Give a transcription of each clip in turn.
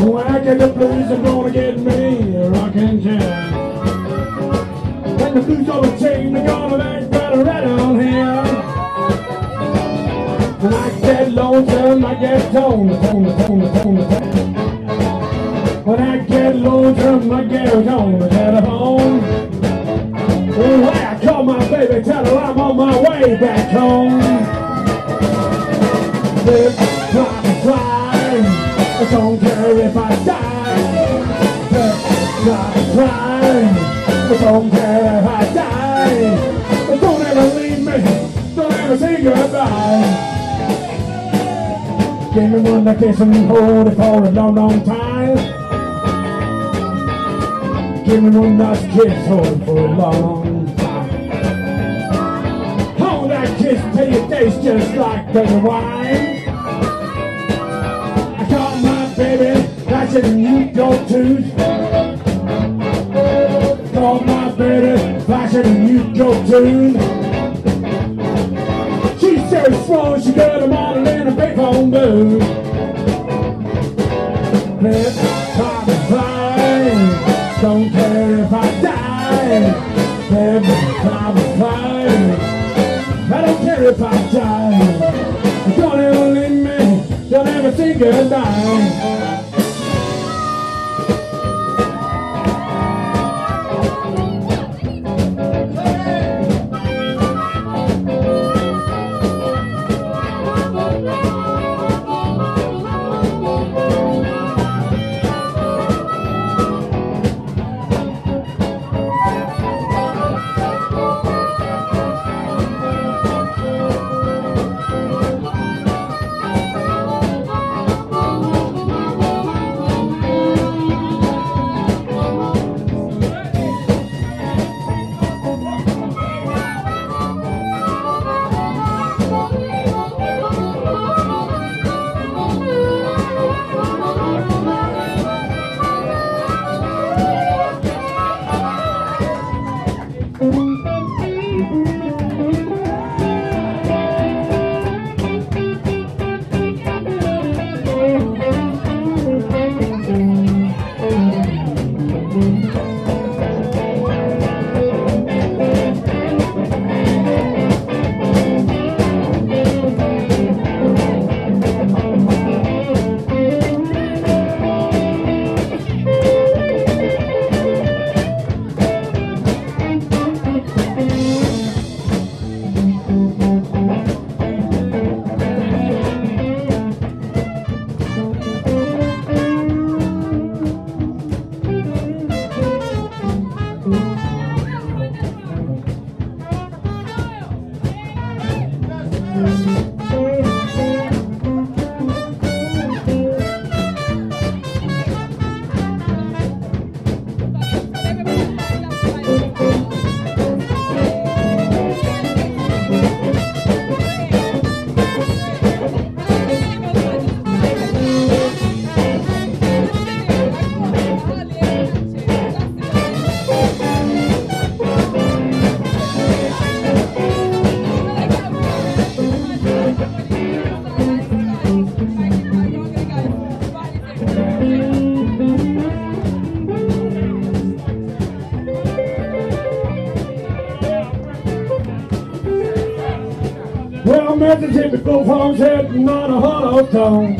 When I get the blues, I'm gonna get me a rocking chair. When the blues overtake me, gonna make better right on here. When I get lonesome, I get toned, toned, toned, toned, toned. When I get lonesome, I get on the telephone. Oh, I call my baby, tell her I'm on my way back home try to fly. I don't care if I die. To fly. I don't care if I die. But don't ever leave me. Don't ever say goodbye. Give me one that kiss and hold it for a long, long time. Give me one that's kiss, hold for a long time. Hold that kiss till your taste just like baby wine. And you go too. Call my baby, flash it and you go too. She's so strong, she got a model in a big home booth. Flip, top, and fly, don't care if I die. Flip, top, and fly, I don't care if I die. Don't ever leave me, don't ever say goodbye. Well, Memphis hit before had not a hollow stone.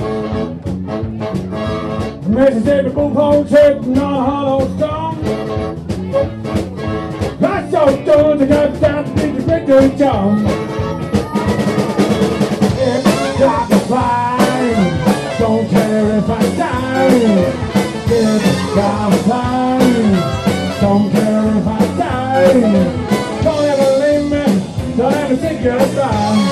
Memphis hit before had not a hollow stone. Lots of stones that got down to be the great job. If you got don't care if I die. Got don't care if I die. Don't ever leave me, don't ever think you're fine.